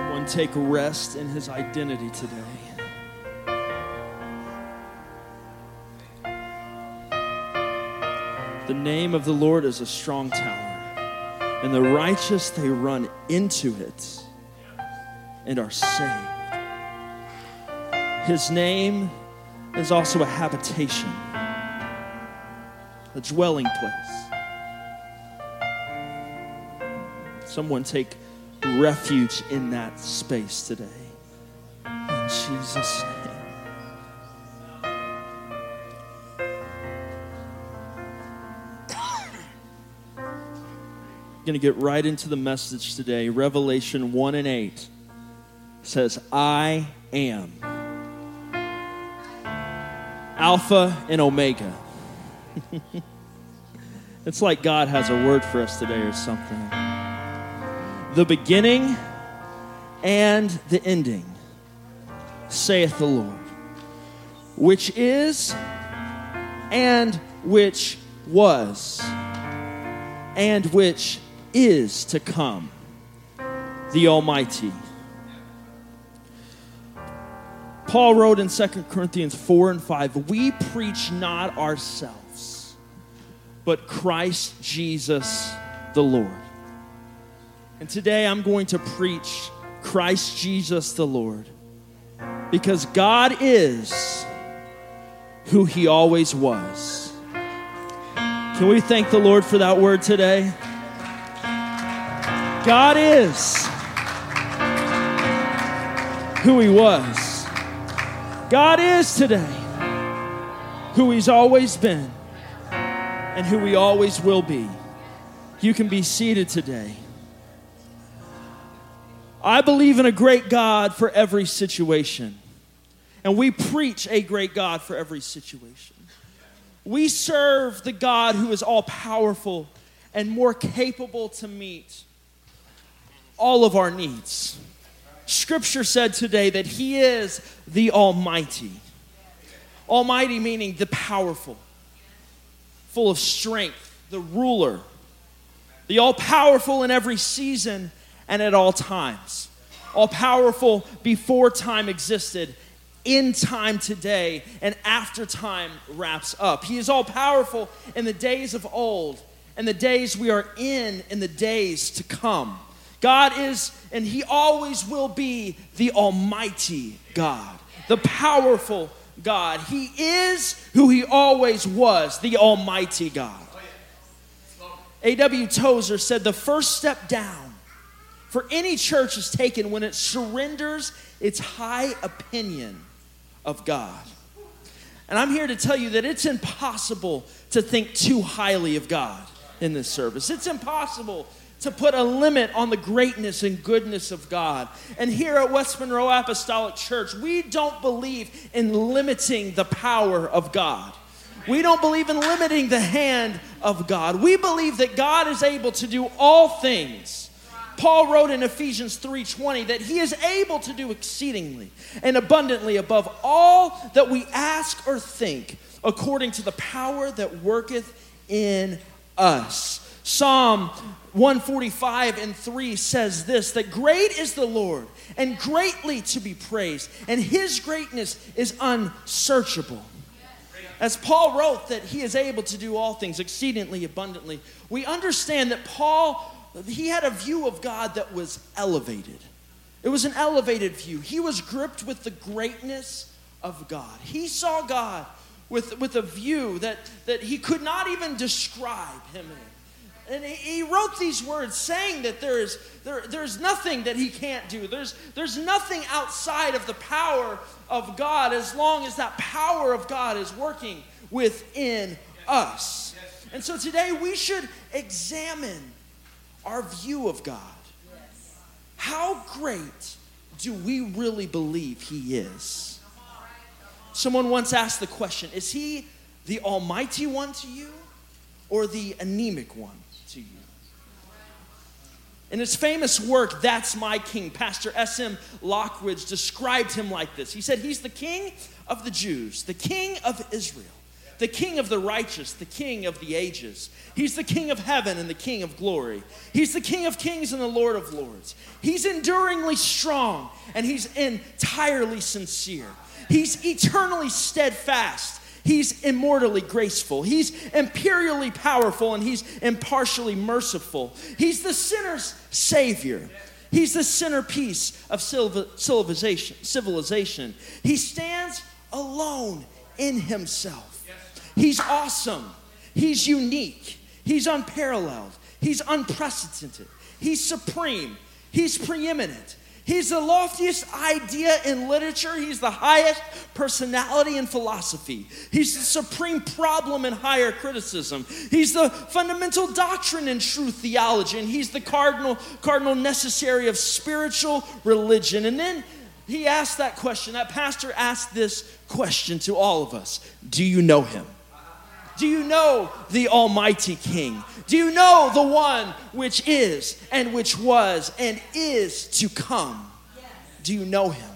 Someone take rest in his identity today. The name of the Lord is a strong tower, and the righteous they run into it and are saved. His name is also a habitation, a dwelling place. Someone take refuge in that space today. In Jesus' name. going to get right into the message today. Revelation 1 and 8 says, I am Alpha and Omega. it's like God has a word for us today or something. The beginning and the ending, saith the Lord, which is and which was and which is to come, the Almighty. Paul wrote in 2 Corinthians 4 and 5 We preach not ourselves, but Christ Jesus the Lord. And today I'm going to preach Christ Jesus the Lord because God is who He always was. Can we thank the Lord for that word today? God is who He was. God is today who He's always been and who He always will be. You can be seated today. I believe in a great God for every situation. And we preach a great God for every situation. We serve the God who is all powerful and more capable to meet all of our needs. Scripture said today that He is the Almighty. Almighty meaning the powerful, full of strength, the ruler, the all powerful in every season and at all times. All powerful before time existed, in time today, and after time wraps up. He is all powerful in the days of old and the days we are in, in the days to come. God is, and He always will be, the Almighty God, the powerful God. He is who He always was, the Almighty God. A.W. Tozer said, The first step down for any church is taken when it surrenders its high opinion of God. And I'm here to tell you that it's impossible to think too highly of God in this service. It's impossible to put a limit on the greatness and goodness of God. And here at West Monroe Apostolic Church, we don't believe in limiting the power of God. We don't believe in limiting the hand of God. We believe that God is able to do all things. Paul wrote in Ephesians 3:20 that he is able to do exceedingly and abundantly above all that we ask or think according to the power that worketh in us. Psalm 145 and 3 says this that great is the Lord and greatly to be praised, and his greatness is unsearchable. As Paul wrote that he is able to do all things exceedingly abundantly, we understand that Paul he had a view of God that was elevated. It was an elevated view. He was gripped with the greatness of God. He saw God with, with a view that, that he could not even describe him in. And he, wrote these words saying that there is, there, there's nothing that he can't do. There's, there's nothing outside of the power of God as long as that power of God is working within us. And so today we should examine our view of God. How great do we really believe He is? Someone once asked the question Is He the Almighty One to you or the anemic one to you? In his famous work, That's My King, Pastor S.M. Lockridge described him like this. He said, He's the King of the Jews, the King of Israel, the king of the righteous, the king of the ages. He's the king of heaven and the king of glory. He's the king of kings and the lord of lords. He's enduringly strong and he's entirely sincere. He's eternally steadfast. He's immortally graceful. He's imperially powerful and he's impartially merciful. He's the sinner's savior. He's the centerpiece of civilization. He stands alone in himself. He's awesome. He's unique. He's unparalleled. He's unprecedented. He's supreme. He's preeminent. He's the loftiest idea in literature. He's the highest personality in philosophy. He's the supreme problem in higher criticism. He's the fundamental doctrine in true theology. And he's the cardinal, cardinal necessary of spiritual religion. And then he asked that question. That pastor asked this question to all of us Do you know him? Do you know the Almighty King? Do you know the one which is and which was and is to come? Do you know him?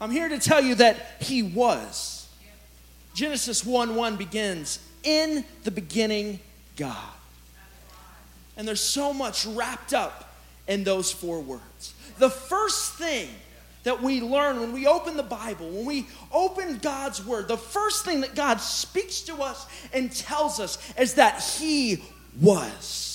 I'm here to tell you that he was. Genesis 1 1 begins, In the beginning, God. And there's so much wrapped up in those four words. The first thing that we learn when we open the Bible, when we open God's Word, the first thing that God speaks to us and tells us is that He was.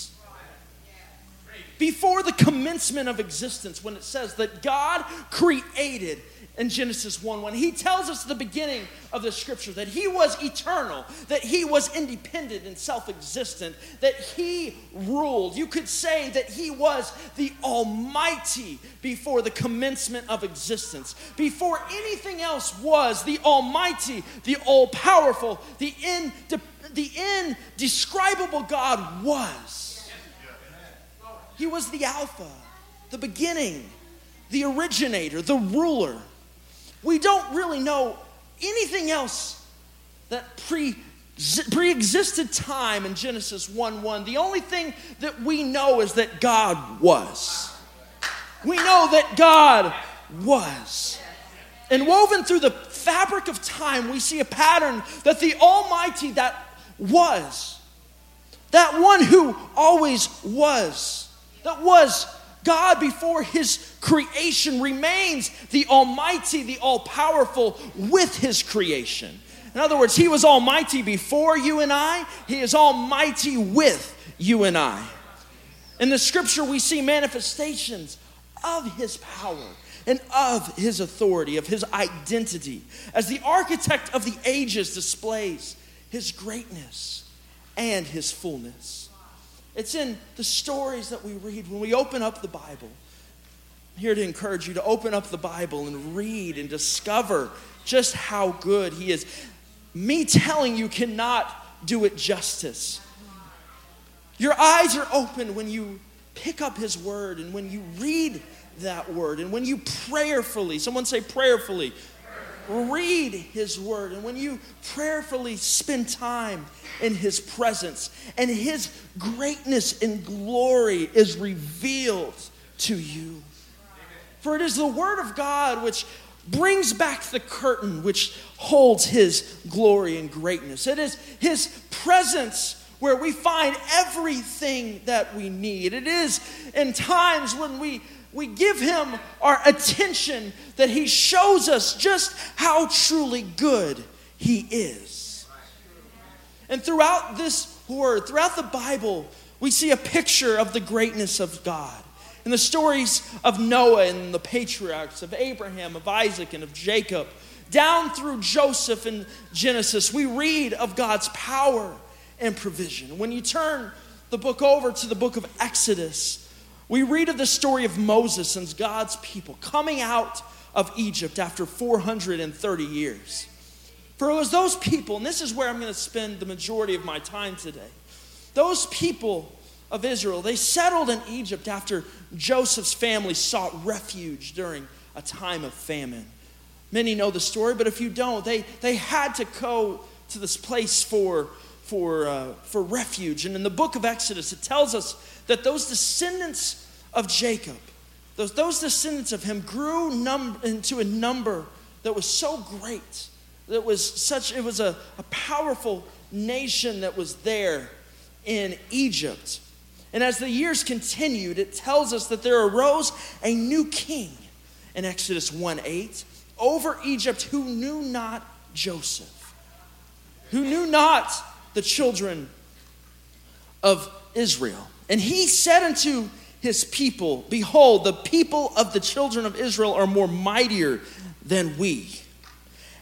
Before the commencement of existence, when it says that God created in Genesis 1 1. He tells us at the beginning of the scripture that he was eternal, that he was independent and self existent, that he ruled. You could say that he was the Almighty before the commencement of existence. Before anything else was, the Almighty, the all powerful, the, the indescribable God was. He was the Alpha, the beginning, the originator, the ruler we don't really know anything else that pre pre-existed time in Genesis 1 1. The only thing that we know is that God was. We know that God was. And woven through the fabric of time, we see a pattern that the Almighty that was, that one who always was, that was God, before his creation, remains the Almighty, the All Powerful with his creation. In other words, he was Almighty before you and I, he is Almighty with you and I. In the scripture, we see manifestations of his power and of his authority, of his identity, as the architect of the ages displays his greatness and his fullness. It's in the stories that we read when we open up the Bible. I'm here to encourage you to open up the Bible and read and discover just how good He is. Me telling you cannot do it justice. Your eyes are open when you pick up His Word and when you read that Word and when you prayerfully, someone say prayerfully, read His Word, and when you prayerfully spend time in His presence, and His greatness and glory is revealed to you. For it is the Word of God which brings back the curtain which holds His glory and greatness. It is His presence where we find everything that we need. It is in times when we we give him our attention that he shows us just how truly good he is. And throughout this word, throughout the Bible, we see a picture of the greatness of God. In the stories of Noah and the patriarchs, of Abraham, of Isaac, and of Jacob, down through Joseph and Genesis, we read of God's power and provision. When you turn the book over to the book of Exodus, we read of the story of Moses and God's people coming out of Egypt after 430 years. For it was those people, and this is where I'm going to spend the majority of my time today. Those people of Israel, they settled in Egypt after Joseph's family sought refuge during a time of famine. Many know the story, but if you don't, they, they had to go to this place for, for, uh, for refuge. And in the book of Exodus, it tells us that those descendants of Jacob, those, those descendants of him, grew num- into a number that was so great that was such, it was a, a powerful nation that was there in Egypt. And as the years continued, it tells us that there arose a new king in Exodus 1 8 over Egypt who knew not Joseph, who knew not the children of Israel. And he said unto his people, Behold, the people of the children of Israel are more mightier than we.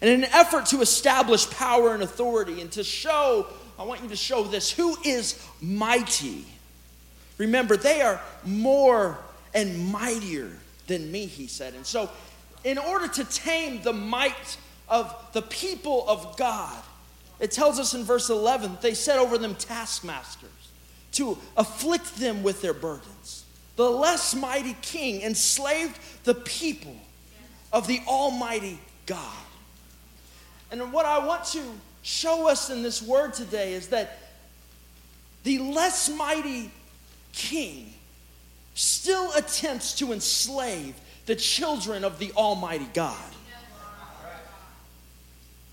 And in an effort to establish power and authority and to show, I want you to show this who is mighty Remember, they are more and mightier than me, he said. And so, in order to tame the might of the people of God, it tells us in verse 11, they set over them taskmasters to afflict them with their burdens. The less mighty king enslaved the people of the Almighty God. And what I want to show us in this word today is that the less mighty king still attempts to enslave the children of the Almighty God.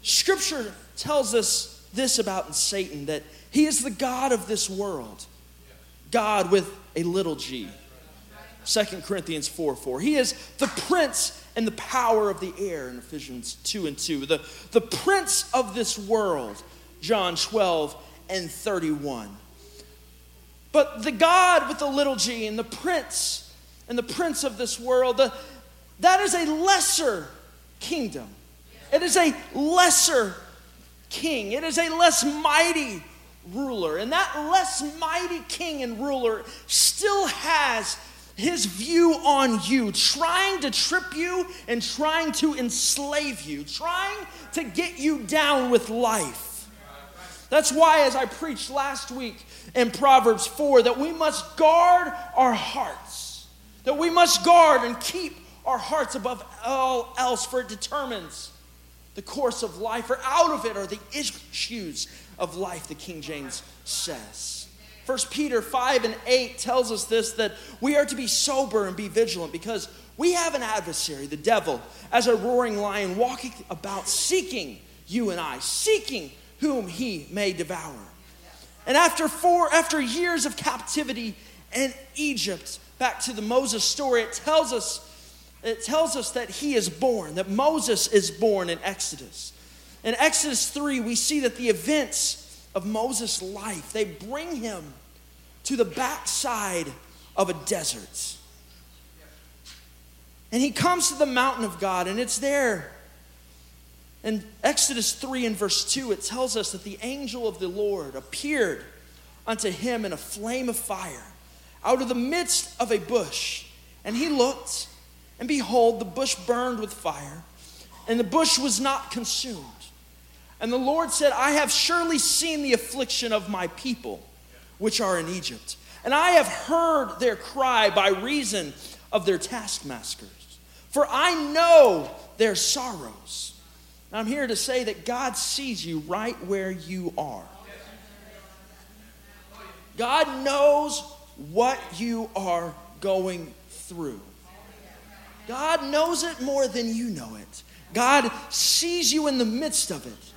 Scripture tells us this about Satan that he is the God of this world, God with a little g. 2 Corinthians 4 4. He is the prince and the power of the air in Ephesians 2 and 2. The, the prince of this world, John 12 and 31. But the God with the little g and the prince and the prince of this world, the, that is a lesser kingdom. It is a lesser king. It is a less mighty ruler. And that less mighty king and ruler still has his view on you, trying to trip you and trying to enslave you, trying to get you down with life. That's why, as I preached last week in Proverbs 4, that we must guard our hearts, that we must guard and keep our hearts above all else, for it determines the course of life, or out of it are the issues of life, the King James says. 1 Peter 5 and 8 tells us this that we are to be sober and be vigilant because we have an adversary, the devil, as a roaring lion walking about seeking you and I, seeking whom he may devour. And after four, after years of captivity in Egypt, back to the Moses story, it tells us, it tells us that he is born, that Moses is born in Exodus. In Exodus 3, we see that the events of Moses' life, they bring him to the backside of a desert. And he comes to the mountain of God, and it's there in Exodus 3 and verse 2, it tells us that the angel of the Lord appeared unto him in a flame of fire out of the midst of a bush. And he looked, and behold, the bush burned with fire, and the bush was not consumed. And the Lord said, I have surely seen the affliction of my people, which are in Egypt, and I have heard their cry by reason of their taskmasters. For I know their sorrows I'm here to say that God sees you right where you are. God knows what you are going through. God knows it more than you know it. God sees you in the midst of it.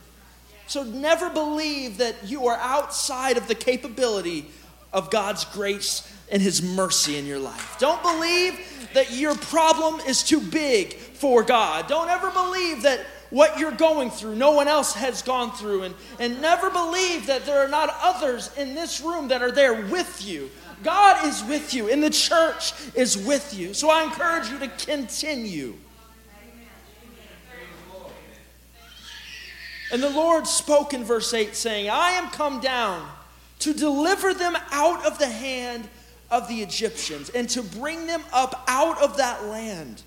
So never believe that you are outside of the capability of God's grace and His mercy in your life. Don't believe that your problem is too big for God. Don't ever believe that what you're going through, no one else has gone through. And, and never believe that there are not others in this room that are there with you. God is with you, and the church is with you. So I encourage you to continue. And the Lord spoke in verse 8, saying, I am come down to deliver them out of the hand of the Egyptians and to bring them up out of that land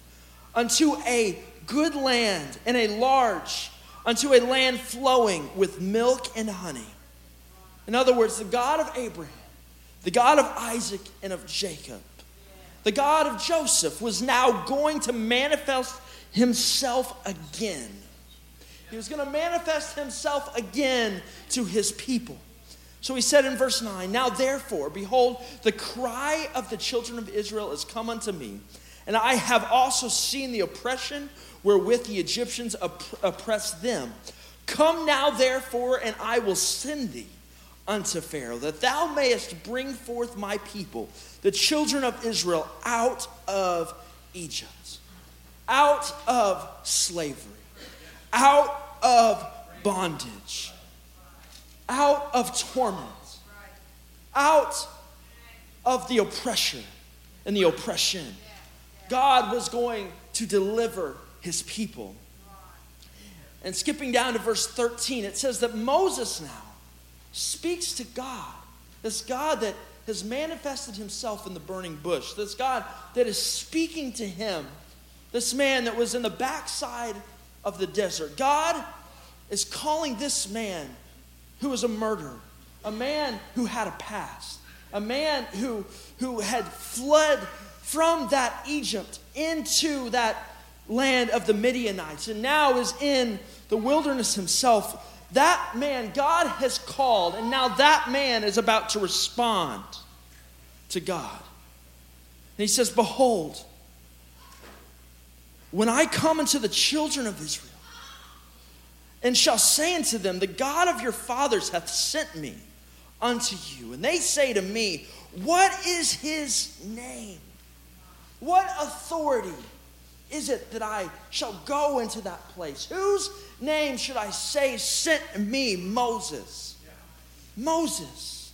unto a good land and a large, unto a land flowing with milk and honey. In other words, the God of Abraham, the God of Isaac and of Jacob, the God of Joseph was now going to manifest himself again. He was going to manifest himself again to his people. So he said in verse 9, Now therefore, behold, the cry of the children of Israel is come unto me, and I have also seen the oppression wherewith the Egyptians opp- oppressed them. Come now, therefore, and I will send thee unto Pharaoh, that thou mayest bring forth my people, the children of Israel, out of Egypt, out of slavery, out of bondage, out of torment, out of the oppressor and the oppression. God was going to deliver his people. And skipping down to verse 13, it says that Moses now speaks to God, this God that has manifested himself in the burning bush, this God that is speaking to him, this man that was in the backside of the desert. God is calling this man who was a murderer, a man who had a past, a man who, who had fled from that Egypt into that land of the Midianites and now is in the wilderness himself. That man God has called, and now that man is about to respond to God. And he says, Behold, when I come unto the children of Israel, and shall say unto them, The God of your fathers hath sent me unto you. And they say to me, What is his name? What authority is it that I shall go into that place? Whose name should I say sent me? Moses. Moses,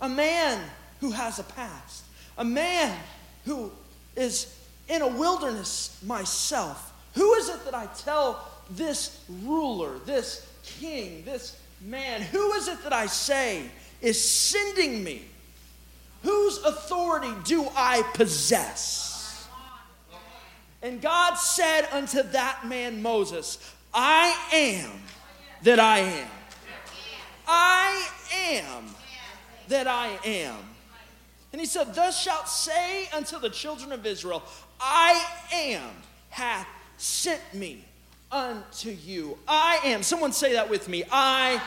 a man who has a past, a man who is in a wilderness myself. Who is it that I tell this ruler, this king, this man, who is it that I say is sending me? Whose authority do I possess? And God said unto that man Moses, I am that I am. I am that I am. And he said, Thus shalt say unto the children of Israel, I am hath sent me unto you. I am. Someone say that with me. I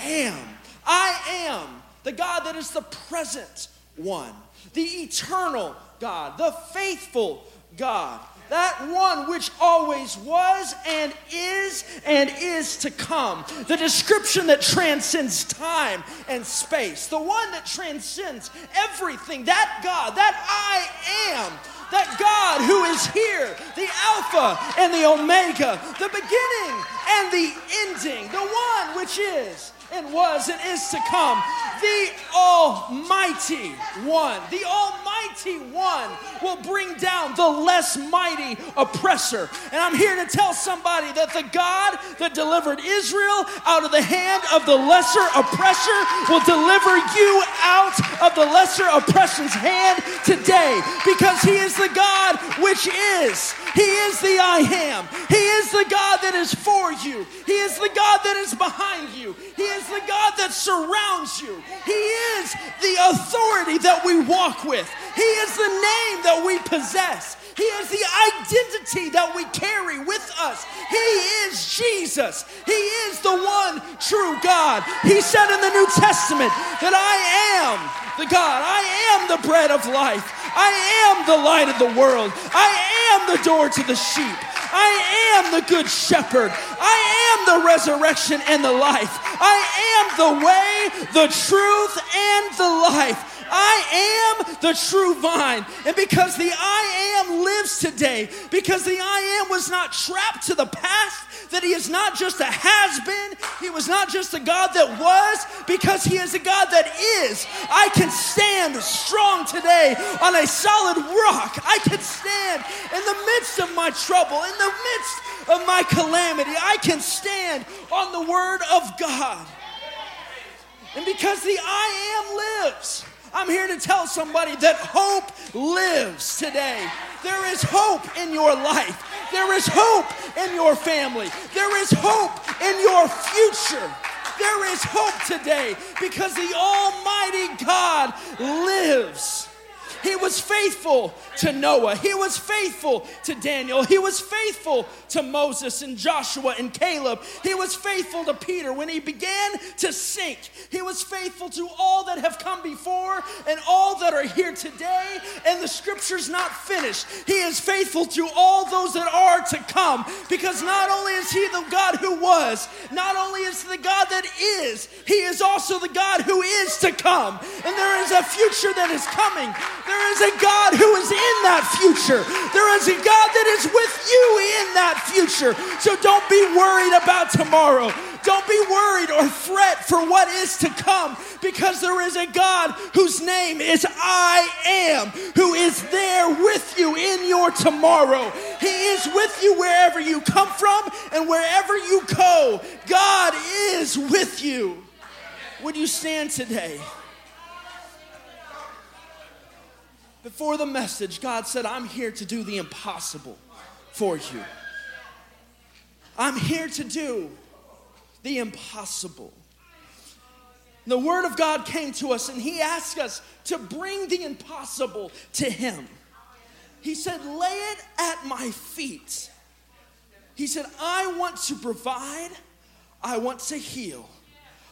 am. I am the God that is the present one, the eternal God, the faithful God that one which always was and is and is to come, the description that transcends time and space, the one that transcends everything, that God, that I am, that God who is here, the Alpha and the Omega, the beginning and the ending, the one which is and was and is to come, the Almighty One, the Almighty mighty one will bring down the less mighty oppressor. And I'm here to tell somebody that the God that delivered Israel out of the hand of the lesser oppressor will deliver you out of the lesser oppression's hand today because he is the God which is. He is the I am. He is the God that is for you. He is the God that is behind you. He is the God that surrounds you. He is the authority that we walk with. He is the name that we possess. He is the identity that we carry with us. He is Jesus. He is the one true God. He said in the New Testament that I am the God. I am the bread of life. I am the light of the world. I am the door to the sheep. I am the good shepherd. I am the resurrection and the life. I am the way, the truth, and the life. I am the true vine. And because the I am lives today, because the I am was not trapped to the past, that he is not just a has been, he was not just a God that was, because he is a God that is. I can stand strong today on a solid rock. I can stand in the midst of my trouble, in the midst of my calamity. I can stand on the word of God. And because the I am lives, I'm here to tell somebody that hope lives today. There is hope in your life. There is hope in your family. There is hope in your future. There is hope today because the Almighty God lives. He was faithful to Noah. He was faithful to Daniel. He was faithful to Moses and Joshua and Caleb. He was faithful to Peter when he began to sink. He was faithful to all that have come before and all that are here today. And the scripture's not finished. He is faithful to all those that are to come because not only is he the God who was, not only is the God that is, he is also the God who is to come. And there is a future that is coming. There is a God who is in that future. There is a God that is with you in that future. So don't be worried about tomorrow. Don't be worried or fret for what is to come because there is a God whose name is I am, who is there with you in your tomorrow. He is with you wherever you come from and wherever you go. God is with you. Would you stand today? Before the message, God said, I'm here to do the impossible for you. I'm here to do the impossible. The Word of God came to us and He asked us to bring the impossible to Him. He said, Lay it at my feet. He said, I want to provide, I want to heal,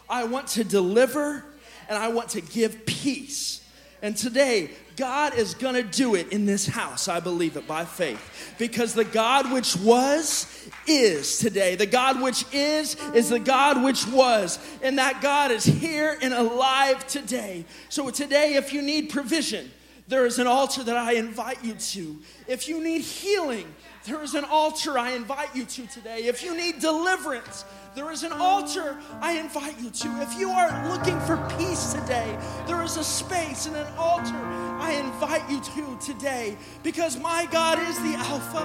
I want to deliver, and I want to give peace. And today, God is gonna do it in this house. I believe it by faith. Because the God which was is today. The God which is is the God which was. And that God is here and alive today. So today, if you need provision, there is an altar that I invite you to. If you need healing, there is an altar I invite you to today. If you need deliverance, there is an altar I invite you to. If you are looking for peace today, there is a space and an altar I invite you to today because my God is the Alpha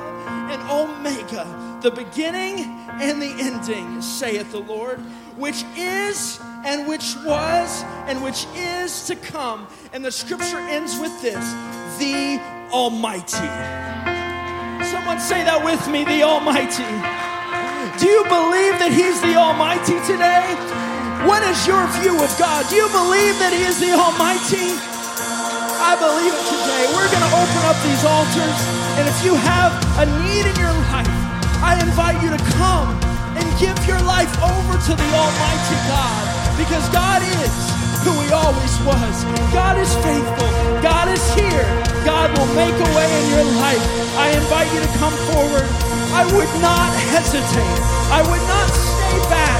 and Omega, the beginning and the ending, saith the Lord, which is and which was and which is to come. And the scripture ends with this the Almighty. Someone say that with me, the Almighty. Do you believe that He's the Almighty today? What is your view of God? Do you believe that He is the Almighty? I believe it today. We're going to open up these altars, and if you have a need in your life, I invite you to come and give your life over to the Almighty God because God is who He always was. God is faithful. Is here. God will make a way in your life. I invite you to come forward. I would not hesitate. I would not stay back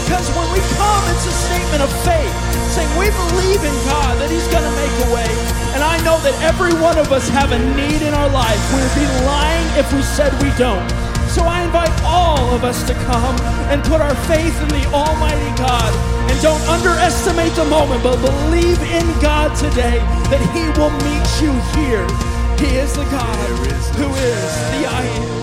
because when we come, it's a statement of faith saying we believe in God that He's going to make a way. And I know that every one of us have a need in our life. We'd be lying if we said we don't. So I invite all of us to come and put our faith in the Almighty God. And don't underestimate the moment, but believe in God today that He will meet you here. He is the God who is the I am.